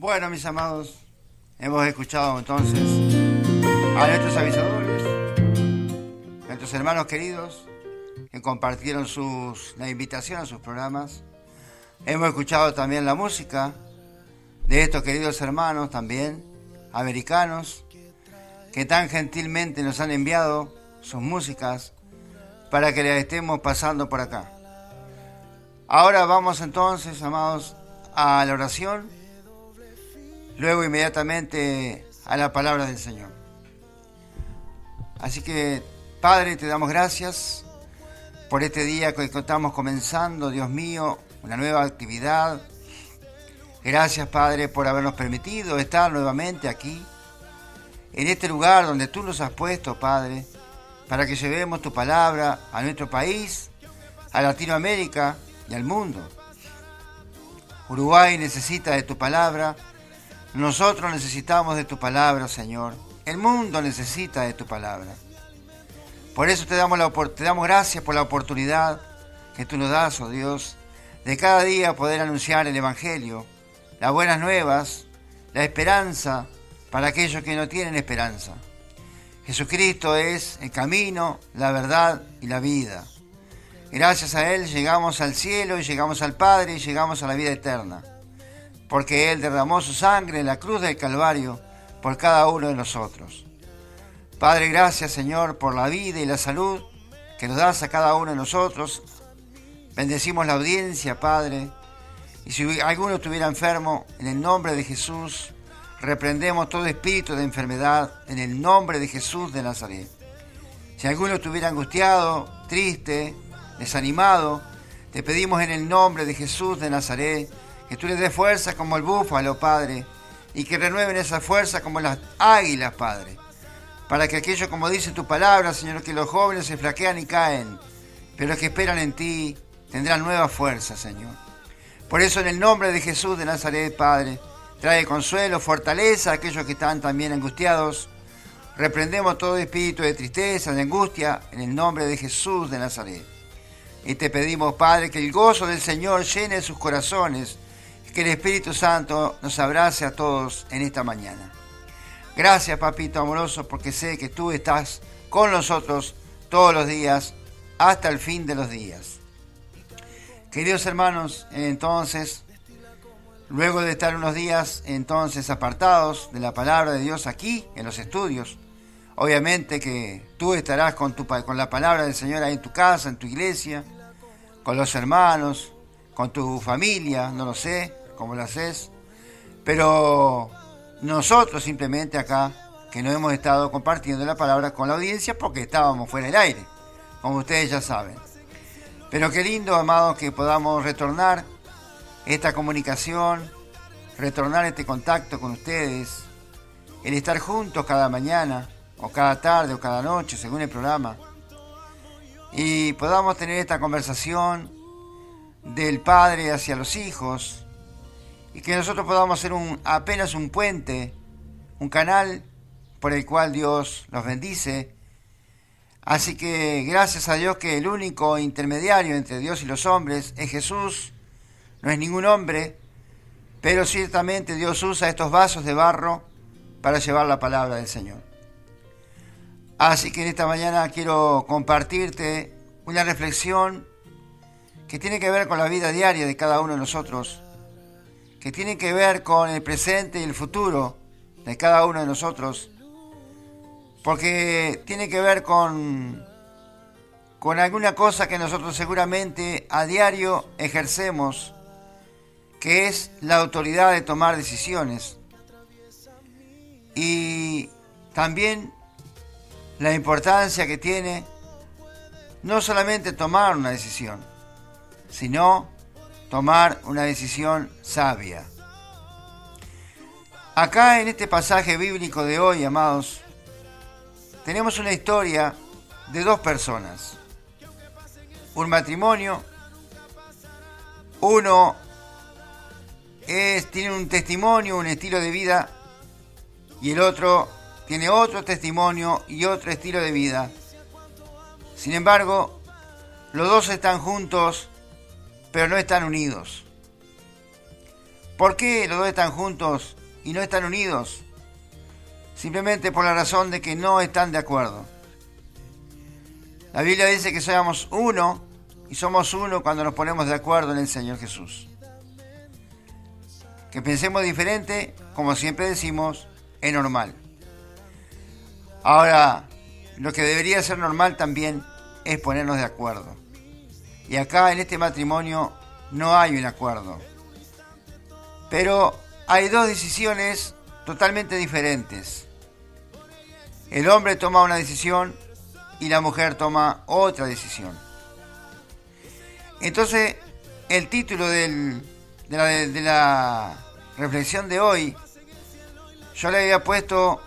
Bueno, mis amados, hemos escuchado entonces a nuestros avisadores, nuestros hermanos queridos que compartieron sus, la invitación a sus programas. Hemos escuchado también la música de estos queridos hermanos también, americanos, que tan gentilmente nos han enviado sus músicas para que las estemos pasando por acá. Ahora vamos entonces, amados, a la oración, luego inmediatamente a la palabra del Señor. Así que, Padre, te damos gracias por este día que estamos comenzando, Dios mío, una nueva actividad. Gracias, Padre, por habernos permitido estar nuevamente aquí, en este lugar donde tú nos has puesto, Padre, para que llevemos tu palabra a nuestro país, a Latinoamérica y al mundo. Uruguay necesita de tu palabra, nosotros necesitamos de tu palabra, Señor. El mundo necesita de tu palabra. Por eso te damos, la, te damos gracias por la oportunidad que tú nos das, oh Dios, de cada día poder anunciar el Evangelio, las buenas nuevas, la esperanza para aquellos que no tienen esperanza. Jesucristo es el camino, la verdad y la vida. Gracias a Él llegamos al cielo llegamos al Padre y llegamos a la vida eterna, porque Él derramó su sangre en la cruz del Calvario por cada uno de nosotros. Padre, gracias Señor por la vida y la salud que nos das a cada uno de nosotros. Bendecimos la audiencia, Padre. Y si alguno estuviera enfermo, en el nombre de Jesús, reprendemos todo espíritu de enfermedad en el nombre de Jesús de Nazaret. Si alguno estuviera angustiado, triste, desanimado, te pedimos en el nombre de Jesús de Nazaret que tú le des fuerza como el búfalo, Padre, y que renueven esa fuerza como las águilas, Padre. Para que aquello, como dice tu palabra, Señor, que los jóvenes se flaquean y caen, pero los que esperan en ti tendrán nueva fuerza, Señor. Por eso, en el nombre de Jesús de Nazaret, Padre, trae consuelo, fortaleza a aquellos que están también angustiados. Reprendemos todo espíritu de tristeza, de angustia, en el nombre de Jesús de Nazaret. Y te pedimos, Padre, que el gozo del Señor llene sus corazones, que el Espíritu Santo nos abrace a todos en esta mañana. Gracias, papito amoroso, porque sé que tú estás con nosotros todos los días hasta el fin de los días. Queridos hermanos, entonces, luego de estar unos días entonces apartados de la palabra de Dios aquí en los estudios, Obviamente que tú estarás con, tu, con la palabra del Señor ahí en tu casa, en tu iglesia, con los hermanos, con tu familia, no lo sé cómo lo haces, pero nosotros simplemente acá, que no hemos estado compartiendo la palabra con la audiencia porque estábamos fuera del aire, como ustedes ya saben. Pero qué lindo, amados, que podamos retornar esta comunicación, retornar este contacto con ustedes, el estar juntos cada mañana o cada tarde o cada noche, según el programa, y podamos tener esta conversación del padre hacia los hijos, y que nosotros podamos ser un, apenas un puente, un canal por el cual Dios los bendice. Así que gracias a Dios que el único intermediario entre Dios y los hombres es Jesús, no es ningún hombre, pero ciertamente Dios usa estos vasos de barro para llevar la palabra del Señor. Así que en esta mañana quiero compartirte una reflexión que tiene que ver con la vida diaria de cada uno de nosotros, que tiene que ver con el presente y el futuro de cada uno de nosotros, porque tiene que ver con, con alguna cosa que nosotros seguramente a diario ejercemos, que es la autoridad de tomar decisiones. Y también la importancia que tiene no solamente tomar una decisión, sino tomar una decisión sabia. Acá en este pasaje bíblico de hoy, amados, tenemos una historia de dos personas. Un matrimonio, uno es, tiene un testimonio, un estilo de vida, y el otro tiene otro testimonio y otro estilo de vida. Sin embargo, los dos están juntos, pero no están unidos. ¿Por qué los dos están juntos y no están unidos? Simplemente por la razón de que no están de acuerdo. La Biblia dice que somos uno y somos uno cuando nos ponemos de acuerdo en el Señor Jesús. Que pensemos diferente, como siempre decimos, es normal. Ahora, lo que debería ser normal también es ponernos de acuerdo. Y acá en este matrimonio no hay un acuerdo. Pero hay dos decisiones totalmente diferentes. El hombre toma una decisión y la mujer toma otra decisión. Entonces, el título de, la, de la reflexión de hoy, yo le había puesto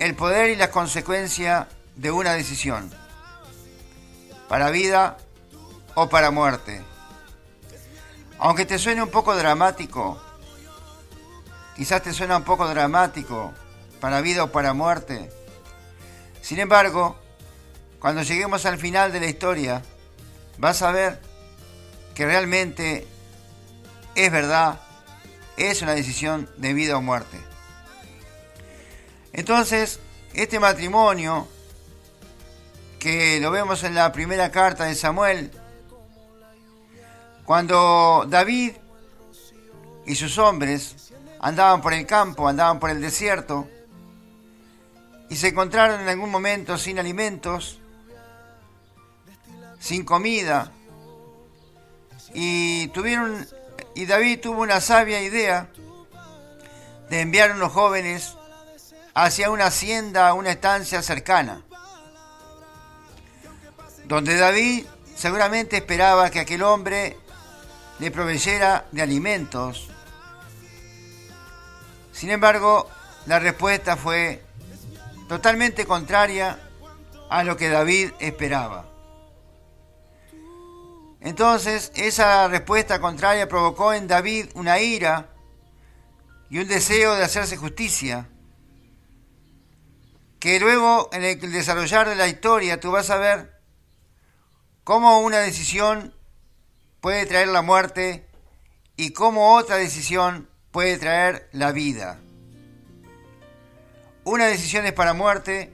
el poder y las consecuencias de una decisión, para vida o para muerte. Aunque te suene un poco dramático, quizás te suena un poco dramático, para vida o para muerte. Sin embargo, cuando lleguemos al final de la historia, vas a ver que realmente es verdad, es una decisión de vida o muerte. Entonces, este matrimonio, que lo vemos en la primera carta de Samuel, cuando David y sus hombres andaban por el campo, andaban por el desierto, y se encontraron en algún momento sin alimentos, sin comida, y tuvieron y David tuvo una sabia idea de enviar a unos jóvenes hacia una hacienda, una estancia cercana, donde David seguramente esperaba que aquel hombre le proveyera de alimentos. Sin embargo, la respuesta fue totalmente contraria a lo que David esperaba. Entonces, esa respuesta contraria provocó en David una ira y un deseo de hacerse justicia, que luego en el desarrollar de la historia tú vas a ver cómo una decisión puede traer la muerte y cómo otra decisión puede traer la vida. Una decisión es para muerte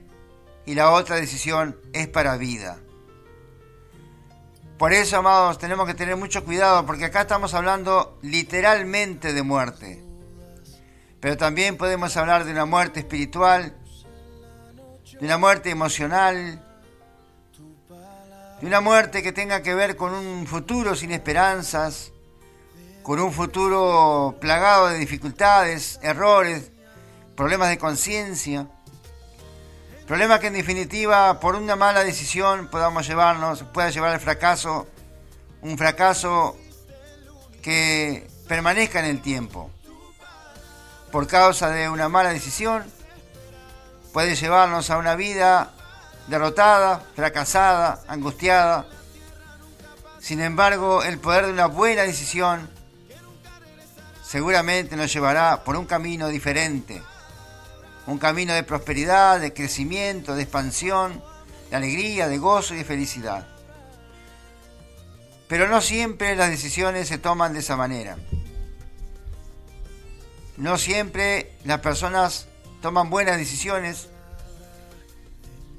y la otra decisión es para vida. Por eso, amados, tenemos que tener mucho cuidado porque acá estamos hablando literalmente de muerte. Pero también podemos hablar de una muerte espiritual, de una muerte emocional, de una muerte que tenga que ver con un futuro sin esperanzas, con un futuro plagado de dificultades, errores, problemas de conciencia, problemas que en definitiva por una mala decisión podamos llevarnos, pueda llevar al fracaso, un fracaso que permanezca en el tiempo. Por causa de una mala decisión, puede llevarnos a una vida derrotada, fracasada, angustiada. Sin embargo, el poder de una buena decisión seguramente nos llevará por un camino diferente, un camino de prosperidad, de crecimiento, de expansión, de alegría, de gozo y de felicidad. Pero no siempre las decisiones se toman de esa manera. No siempre las personas toman buenas decisiones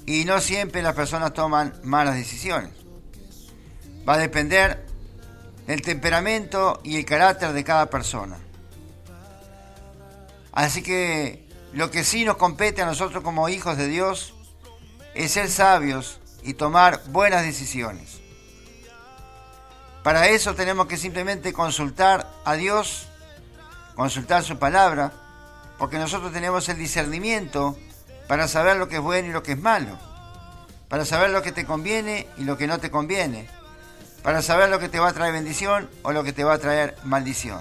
y no siempre las personas toman malas decisiones. Va a depender del temperamento y el carácter de cada persona. Así que lo que sí nos compete a nosotros como hijos de Dios es ser sabios y tomar buenas decisiones. Para eso tenemos que simplemente consultar a Dios, consultar su palabra, porque nosotros tenemos el discernimiento para saber lo que es bueno y lo que es malo, para saber lo que te conviene y lo que no te conviene, para saber lo que te va a traer bendición o lo que te va a traer maldición.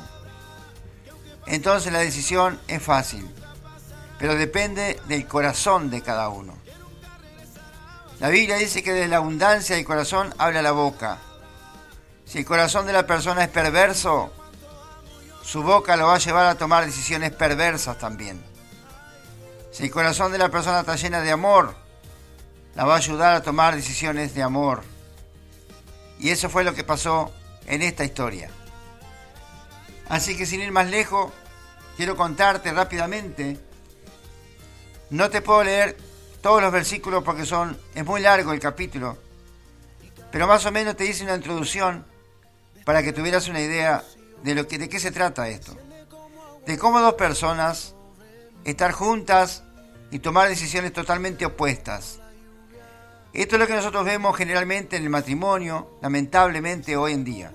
Entonces la decisión es fácil, pero depende del corazón de cada uno. La Biblia dice que de la abundancia del corazón habla la boca. Si el corazón de la persona es perverso, su boca lo va a llevar a tomar decisiones perversas también. Si el corazón de la persona está llena de amor, la va a ayudar a tomar decisiones de amor. Y eso fue lo que pasó en esta historia. Así que sin ir más lejos, quiero contarte rápidamente. No te puedo leer todos los versículos porque son es muy largo el capítulo, pero más o menos te dice una introducción para que tuvieras una idea de lo que de qué se trata esto. De cómo dos personas estar juntas y tomar decisiones totalmente opuestas. Esto es lo que nosotros vemos generalmente en el matrimonio, lamentablemente hoy en día.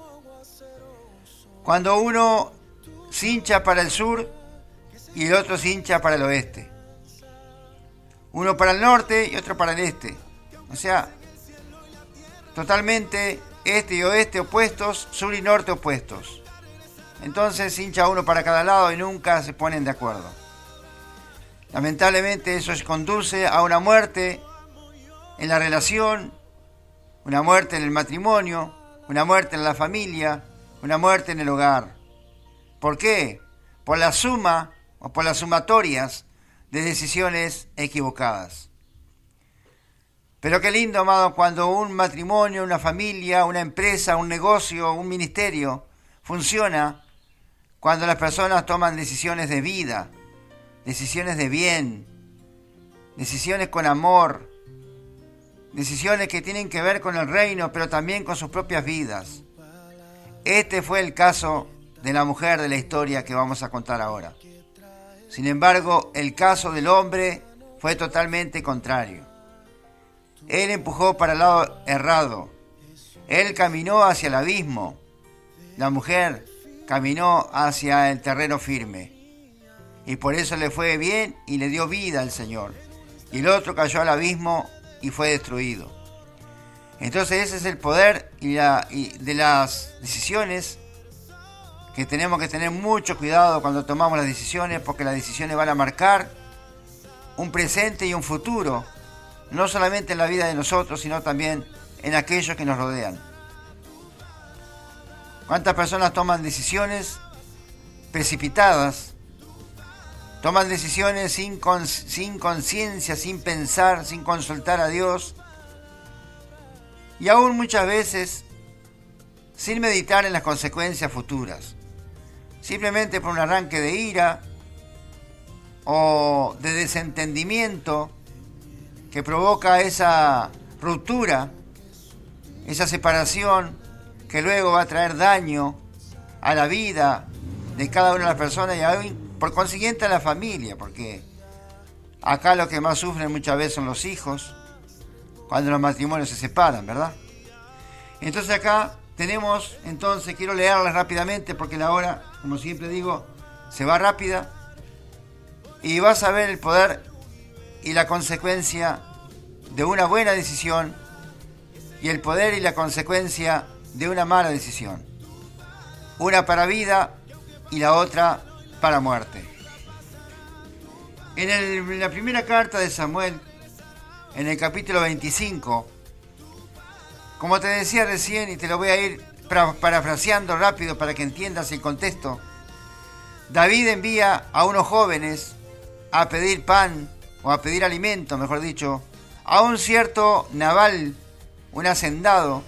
Cuando uno se hincha para el sur y el otro se hincha para el oeste. Uno para el norte y otro para el este. O sea, totalmente este y oeste opuestos, sur y norte opuestos. Entonces hincha uno para cada lado y nunca se ponen de acuerdo. Lamentablemente eso conduce a una muerte en la relación, una muerte en el matrimonio, una muerte en la familia, una muerte en el hogar. ¿Por qué? Por la suma o por las sumatorias de decisiones equivocadas. Pero qué lindo, amado, cuando un matrimonio, una familia, una empresa, un negocio, un ministerio funciona, cuando las personas toman decisiones de vida, decisiones de bien, decisiones con amor, decisiones que tienen que ver con el reino, pero también con sus propias vidas. Este fue el caso de la mujer de la historia que vamos a contar ahora. Sin embargo, el caso del hombre fue totalmente contrario. Él empujó para el lado errado. Él caminó hacia el abismo. La mujer caminó hacia el terreno firme. Y por eso le fue bien y le dio vida al Señor. Y el otro cayó al abismo y fue destruido. Entonces ese es el poder y, de las decisiones que tenemos que tener mucho cuidado cuando tomamos las decisiones porque las decisiones van a marcar un presente y un futuro, no solamente en la vida de nosotros, sino también en aquellos que nos rodean. ¿Cuántas personas toman decisiones precipitadas? Toman decisiones sin, conciencia, sin pensar, sin consultar a Dios. Y aún muchas veces sin meditar en las consecuencias futuras, simplemente por un arranque de ira o de desentendimiento que provoca esa ruptura, esa separación que luego va a traer daño a la vida de cada una de las personas y por consiguiente a la familia, porque acá lo que más sufren muchas veces son los hijos, cuando los matrimonios se separan, ¿verdad? Entonces acá tenemos, entonces quiero leerlas rápidamente porque la hora, como siempre digo, se va rápida y vas a ver el poder y la consecuencia de una buena decisión y el poder y la consecuencia de una mala decisión. Una para vida y la otra para muerte. En, en la primera carta de Samuel, en el capítulo 25. Como te decía recién, y te lo voy a ir parafraseando rápido para que entiendas el contexto, David envía a unos jóvenes a pedir pan, o a pedir alimento, mejor dicho, a un cierto naval, un hacendado,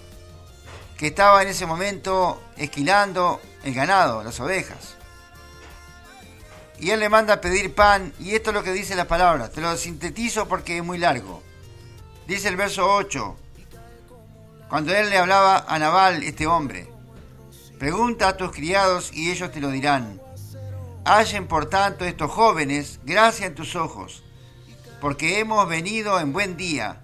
que estaba en ese momento esquilando el ganado, las ovejas. Y él le manda a pedir pan, y esto es lo que dice la palabra, te lo sintetizo porque es muy largo. Dice el verso 8, cuando él le hablaba a Nabal, este hombre, pregunta a tus criados y ellos te lo dirán. Hallen por tanto estos jóvenes gracia en tus ojos, porque hemos venido en buen día.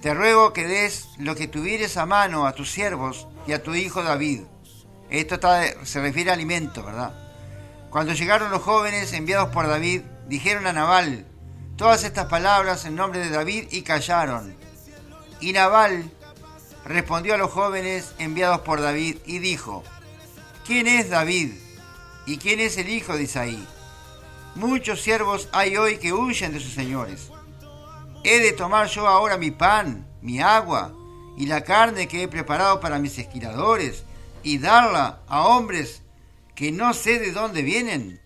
Te ruego que des lo que tuvieres a mano a tus siervos y a tu hijo David. Esto se refiere a alimento, ¿verdad? Cuando llegaron los jóvenes enviados por David, dijeron a Nabal, todas estas palabras en nombre de David y callaron. Y Nabal respondió a los jóvenes enviados por David y dijo, ¿quién es David? ¿Y quién es el hijo de Isaí? Muchos siervos hay hoy que huyen de sus señores. ¿He de tomar yo ahora mi pan, mi agua y la carne que he preparado para mis esquiladores y darla a hombres que no sé de dónde vienen?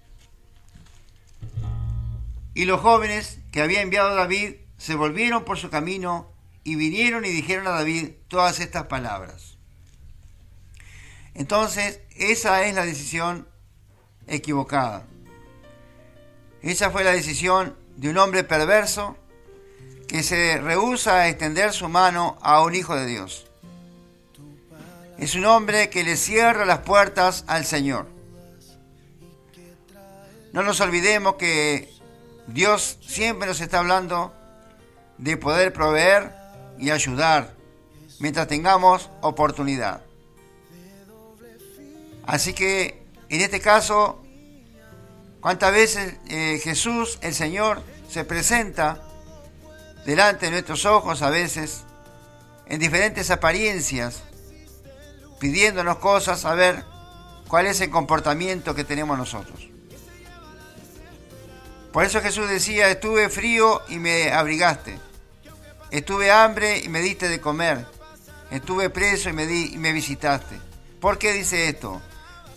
Y los jóvenes que había enviado David se volvieron por su camino y vinieron y dijeron a David todas estas palabras. Entonces, esa es la decisión equivocada. Esa fue la decisión de un hombre perverso que se rehúsa a extender su mano a un hijo de Dios. Es un hombre que le cierra las puertas al Señor. No nos olvidemos que Dios siempre nos está hablando de poder proveer y ayudar mientras tengamos oportunidad. Así que en este caso, ¿cuántas veces eh, Jesús, el Señor, se presenta delante de nuestros ojos a veces en diferentes apariencias, pidiéndonos cosas a ver cuál es el comportamiento que tenemos nosotros? Por eso Jesús decía, estuve frío y me abrigaste. Estuve hambre y me diste de comer. Estuve preso y me, di, me visitaste. ¿Por qué dice esto?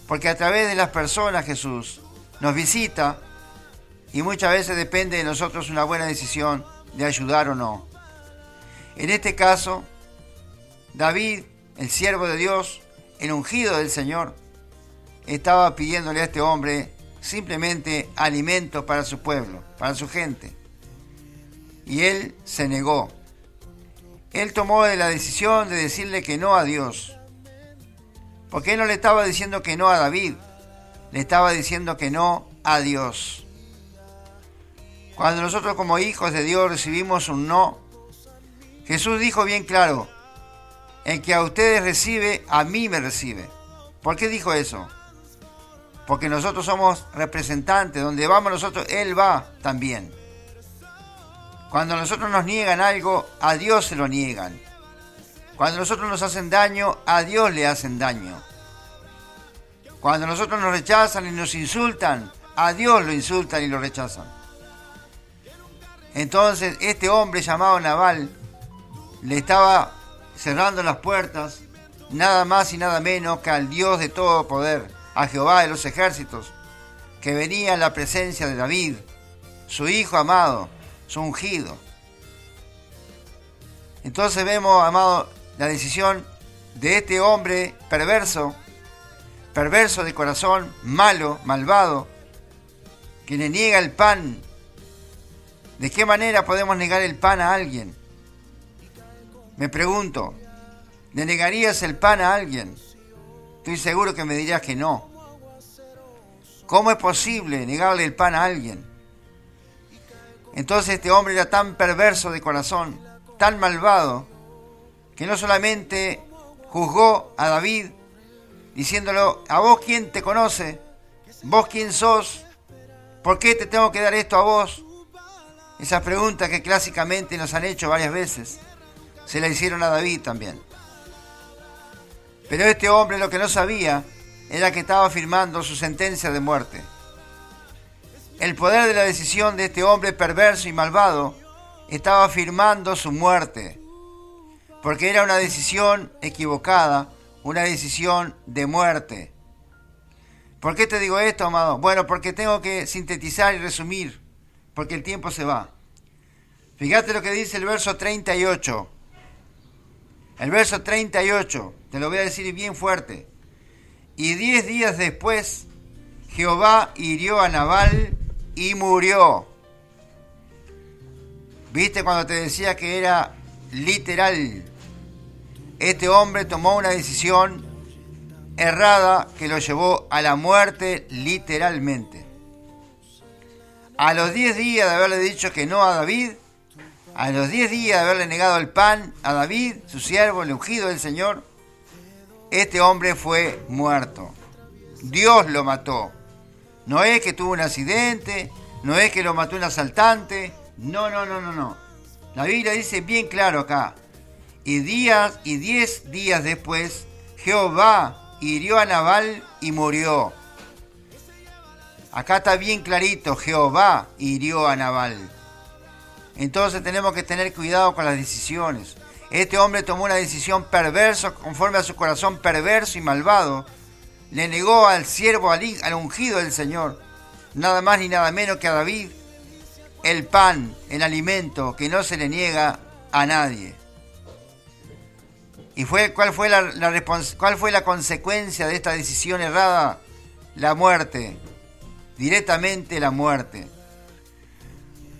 Porque a través de las personas Jesús nos visita y muchas veces depende de nosotros una buena decisión de ayudar o no. En este caso, David, el siervo de Dios, el ungido del Señor, estaba pidiéndole a este hombre simplemente alimento para su pueblo, para su gente. Y él se negó. Él tomó la decisión de decirle que no a Dios. Porque él no le estaba diciendo que no a David, le estaba diciendo que no a Dios. Cuando nosotros como hijos de Dios recibimos un no, Jesús dijo bien claro, el que a ustedes recibe, a mí me recibe. ¿Por qué dijo eso? Porque nosotros somos representantes, donde vamos nosotros, Él va también. Cuando nosotros nos niegan algo, a Dios se lo niegan. Cuando nosotros nos hacen daño, a Dios le hacen daño. Cuando nosotros nos rechazan y nos insultan, a Dios lo insultan y lo rechazan. Entonces este hombre llamado Naval le estaba cerrando las puertas nada más y nada menos que al Dios de todo poder a Jehová de los ejércitos, que venía en la presencia de David, su hijo amado, su ungido. Entonces vemos, amado, la decisión de este hombre perverso, perverso de corazón, malo, malvado, que le niega el pan. ¿De qué manera podemos negar el pan a alguien? Me pregunto, ¿le negarías el pan a alguien? Estoy seguro que me dirás que no. ¿Cómo es posible negarle el pan a alguien? Entonces este hombre era tan perverso de corazón, tan malvado, que no solamente juzgó a David diciéndolo, a vos quién te conoce, vos quién sos, ¿por qué te tengo que dar esto a vos? Esas preguntas que clásicamente nos han hecho varias veces, se la hicieron a David también. Pero este hombre lo que no sabía era que estaba firmando su sentencia de muerte. El poder de la decisión de este hombre perverso y malvado estaba firmando su muerte, porque era una decisión equivocada, una decisión de muerte. ¿Por qué te digo esto, amado? Bueno, porque tengo que sintetizar y resumir, porque el tiempo se va. Fíjate lo que dice el verso 38. El verso 38, te lo voy a decir bien fuerte. Y diez días después, Jehová hirió a Nabal y murió. ¿Viste cuando te decía que era literal? Este hombre tomó una decisión errada que lo llevó a la muerte literalmente. A los diez días de haberle dicho que no a David, a los diez días de haberle negado el pan a David, su siervo, el ungido del Señor, este hombre fue muerto. Dios lo mató. No es que tuvo un accidente, no es que lo mató un asaltante. No, no, no, no, no. La Biblia dice bien claro acá. Y días y diez días después, Jehová hirió a Nabal y murió. Acá está bien clarito, Jehová hirió a Nabal. Entonces tenemos que tener cuidado con las decisiones. Este hombre tomó una decisión perversa conforme a su corazón perverso y malvado. Le negó al siervo, al ungido del Señor, nada más ni nada menos que a David, el pan, el alimento que no se le niega a nadie. ¿Y fue, cuál, fue cuál fue la consecuencia de esta decisión errada? La muerte. directamente la muerte.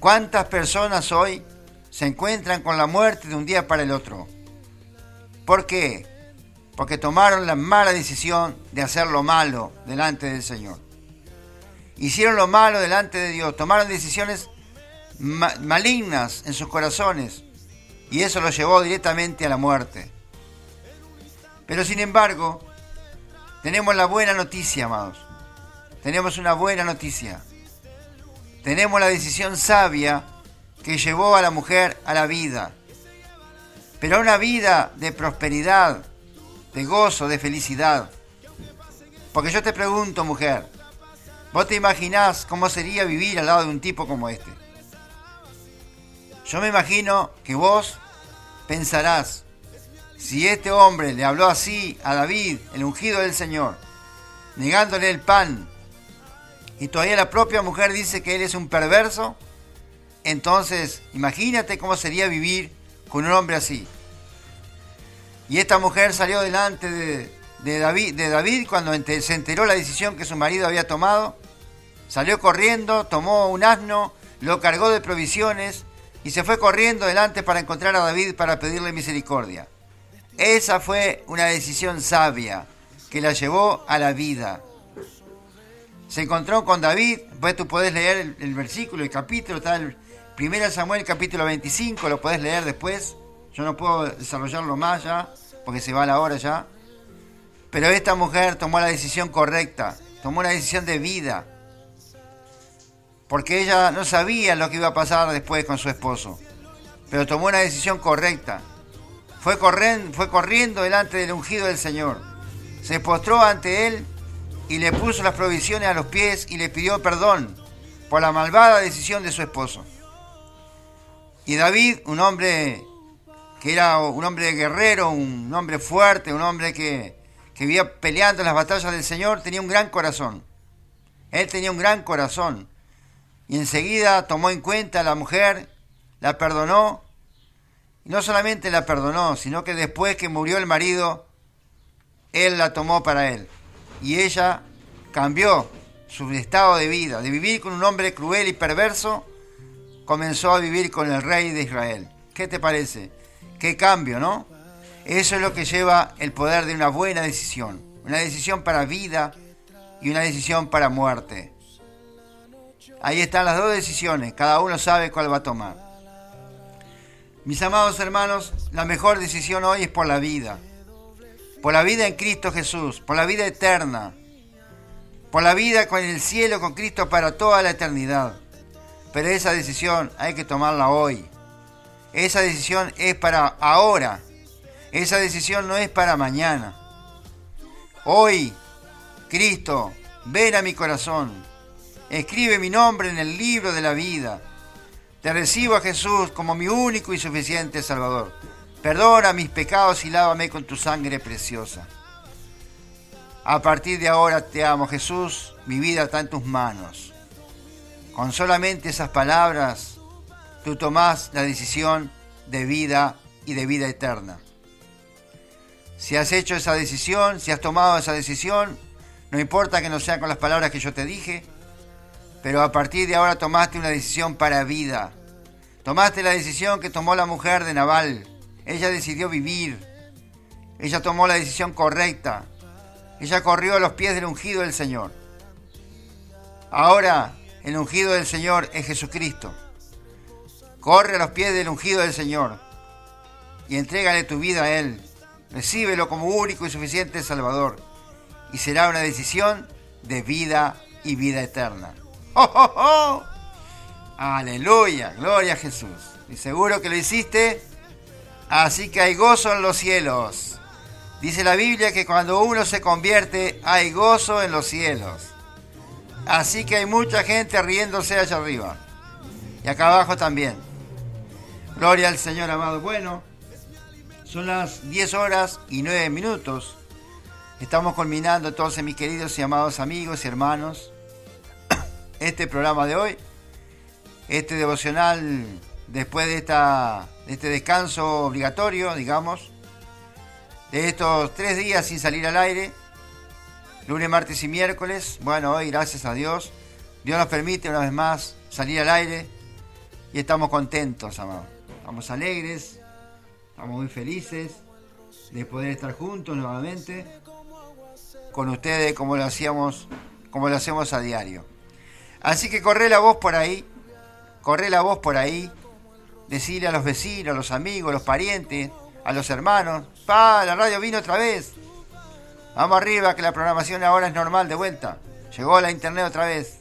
¿Cuántas personas hoy se encuentran con la muerte de un día para el otro? ¿Por qué? Porque tomaron la mala decisión de hacer lo malo delante del Señor. Hicieron lo malo delante de Dios, tomaron decisiones malignas en sus corazones y eso los llevó directamente a la muerte. Pero sin embargo, tenemos la buena noticia, amados. Tenemos una buena noticia. Tenemos la decisión sabia que llevó a la mujer a la vida. Pero a una vida de prosperidad, de gozo, de felicidad. Porque yo te pregunto, mujer, ¿vos te imaginás cómo sería vivir al lado de un tipo como este? Yo me imagino que vos pensarás, si este hombre le habló así a David, el ungido del Señor, negándole el pan, y todavía la propia mujer dice que él es un perverso, entonces imagínate cómo sería vivir con un hombre así. Y esta mujer salió delante de, David, de David cuando se enteró la decisión que su marido había tomado. Salió corriendo, tomó un asno, lo cargó de provisiones y se fue corriendo delante para encontrar a David para pedirle misericordia. Esa fue una decisión sabia que la llevó a la vida. Se encontró con David, pues tú puedes leer el, versículo, el capítulo, está el 1 Samuel capítulo 25, lo puedes leer después. Yo no puedo desarrollarlo más ya, porque se va la hora ya. Pero esta mujer tomó la decisión correcta, tomó una decisión de vida porque ella no sabía lo que iba a pasar después con su esposo, pero tomó una decisión correcta. Fue corriendo, fue corriendo delante del ungido del Señor, se postró ante él y le puso las provisiones a los pies y le pidió perdón por la malvada decisión de su esposo. Y David, un hombre que era un hombre guerrero, un hombre fuerte, un hombre que, que vivía peleando en las batallas del Señor, tenía un gran corazón. Él tenía un gran corazón y enseguida tomó en cuenta a la mujer, la perdonó, y no solamente la perdonó, sino que después que murió el marido, él la tomó para él. Y ella cambió su estado de vida, de vivir con un hombre cruel y perverso, comenzó a vivir con el rey de Israel. ¿Qué te parece? Qué cambio, ¿no? Eso es lo que lleva el poder de una buena decisión. Una decisión para vida y una decisión para muerte. Ahí están las dos decisiones, cada uno sabe cuál va a tomar. Mis amados hermanos, la mejor decisión hoy es por la vida. Por la vida en Cristo Jesús, por la vida eterna. Por la vida con el cielo con Cristo para toda la eternidad. Pero esa decisión hay que tomarla hoy. Esa decisión es para ahora. Esa decisión no es para mañana. Hoy, Cristo, ven a mi corazón Escribe mi nombre en el libro de la vida. Te recibo a Jesús como mi único y suficiente Salvador. Perdona mis pecados y lávame con tu sangre preciosa. A partir de ahora te amo Jesús, mi vida está en tus manos. Con solamente esas palabras, tú tomás la decisión de vida y de vida eterna. Si has hecho esa decisión, si has tomado esa decisión, no importa que no sea con las palabras que yo te dije, pero a partir de ahora tomaste una decisión para vida. Tomaste la decisión que tomó la mujer de Naval. Ella decidió vivir. Ella tomó la decisión correcta. Ella corrió a los pies del ungido del Señor. Ahora el ungido del Señor es Jesucristo. Corre a los pies del ungido del Señor y entrégale tu vida a Él. Recíbelo como único y suficiente Salvador. Y será una decisión de vida y vida eterna. ¡Oh, oh, oh! Aleluya, gloria a Jesús. Y seguro que lo hiciste, así que hay gozo en los cielos. Dice la Biblia que cuando uno se convierte hay gozo en los cielos. Así que hay mucha gente riéndose allá arriba. Y acá abajo también. Gloria al Señor amado. Bueno, son las 10 horas y 9 minutos. Estamos culminando entonces mis queridos y amados amigos y hermanos este programa de hoy, este devocional después de, esta, este descanso obligatorio, digamos, de estos tres días sin salir al aire, lunes, martes y miércoles. Bueno, hoy gracias a Dios Dios nos permite una vez más salir al aire y estamos contentos, amados. Estamos alegres, estamos muy felices de poder estar juntos nuevamente con ustedes como lo hacíamos, como lo hacemos a diario. Así que corre la voz por ahí, corre la voz por ahí, decirle a los vecinos, a los amigos, a los parientes, a los hermanos, pa, la radio vino otra vez. Vamos arriba, que la programación ahora es normal de vuelta. Llegó la internet otra vez.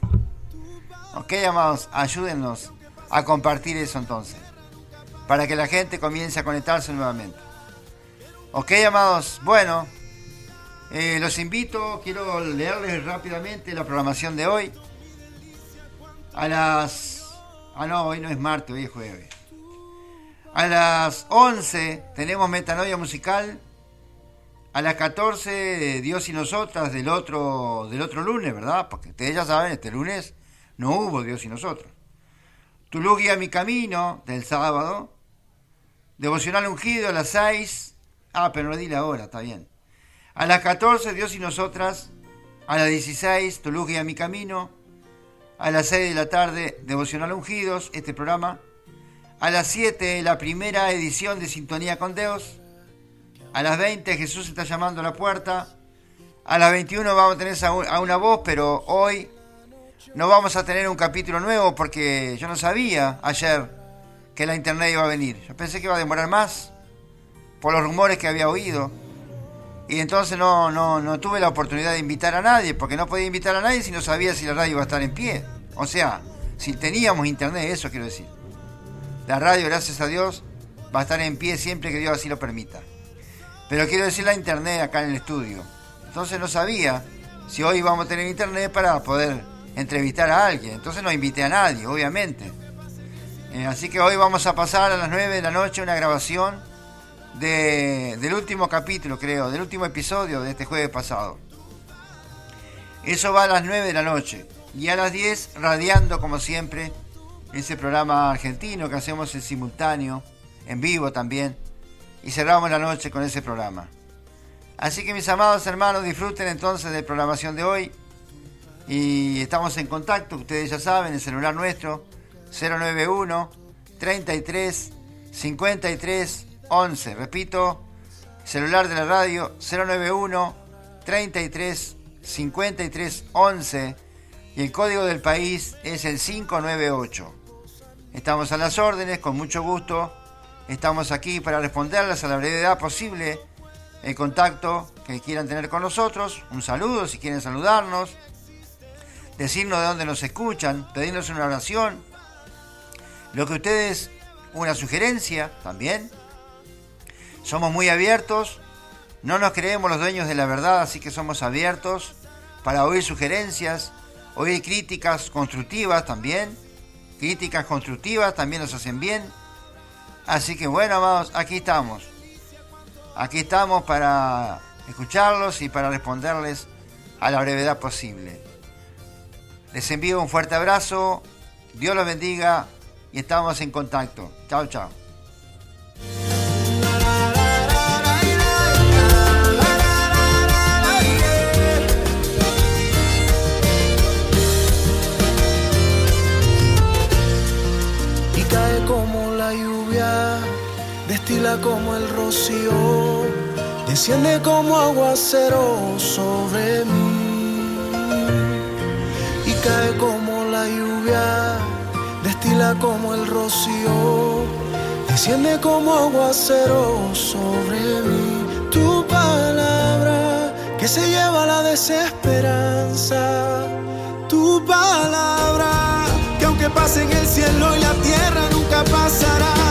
Ok, amados, ayúdennos a compartir eso entonces. Para que la gente comience a conectarse nuevamente. Ok, amados, bueno, eh, los invito, quiero leerles rápidamente la programación de hoy. A las... Ah, no, hoy no es martes, hoy es jueves. A las 11 tenemos Metanoia Musical. A las 14 Dios y Nosotras del otro, del otro lunes, ¿verdad? Porque ustedes ya saben, este lunes no hubo Dios y Nosotros. Tu guía mi camino del sábado. Devocional ungido a las 6. Ah, pero no di la hora, está bien. A las 14 Dios y Nosotras. A las 16 Tu guía mi camino. A las 6 de la tarde Devocional ungidos, este programa. A las 7 la primera edición de Sintonía con Dios. A las 20 Jesús está llamando a la puerta. A las 21 vamos a tener a una voz, pero hoy no vamos a tener un capítulo nuevo porque yo no sabía ayer que la internet iba a venir. Yo pensé que iba a demorar más por los rumores que había oído. Y entonces no, no, no tuve la oportunidad de invitar a nadie, porque no podía invitar a nadie si no sabía si la radio iba a estar en pie. O sea, si teníamos internet, eso quiero decir. La radio, gracias a Dios, va a estar en pie siempre que Dios así lo permita. Pero quiero decir la internet acá en el estudio. Entonces no sabía si hoy vamos a tener internet para poder entrevistar a alguien. Entonces no invité a nadie, obviamente. Eh, así que hoy vamos a pasar a las 9 de la noche una grabación del último capítulo, creo, del último episodio de este jueves pasado. Eso va a las 9 de la noche. Y a las 10, radiando como siempre, ese programa argentino que hacemos en simultáneo, en vivo también y cerramos la noche con ese programa. Así que mis amados hermanos, disfruten entonces de la programación de hoy y estamos en contacto, ustedes ya saben, el celular nuestro 091 33 53 11. Repito, celular de la radio 091 33 53 11 y el código del país es el 598. Estamos a las órdenes, con mucho gusto Estamos aquí para responderles a la brevedad posible el contacto que quieran tener con nosotros. Un saludo si quieren saludarnos. Decirnos de dónde nos escuchan. Pedirnos una oración. Lo que ustedes, una sugerencia también. Somos muy abiertos. No nos creemos los dueños de la verdad, así que somos abiertos para oír sugerencias, oír críticas constructivas también. Críticas constructivas también nos hacen bien Así que bueno, amados, aquí estamos. Aquí estamos para escucharlos y para responderles a la brevedad posible. Les envío un fuerte abrazo, Dios los bendiga y estamos en contacto. Chao, chao. Desciende como aguacero sobre mí y cae como la lluvia, destila como el rocío, desciende como aguacero sobre mí. Tu palabra que se lleva la desesperanza, tu palabra que aunque pase en el cielo y la tierra nunca pasará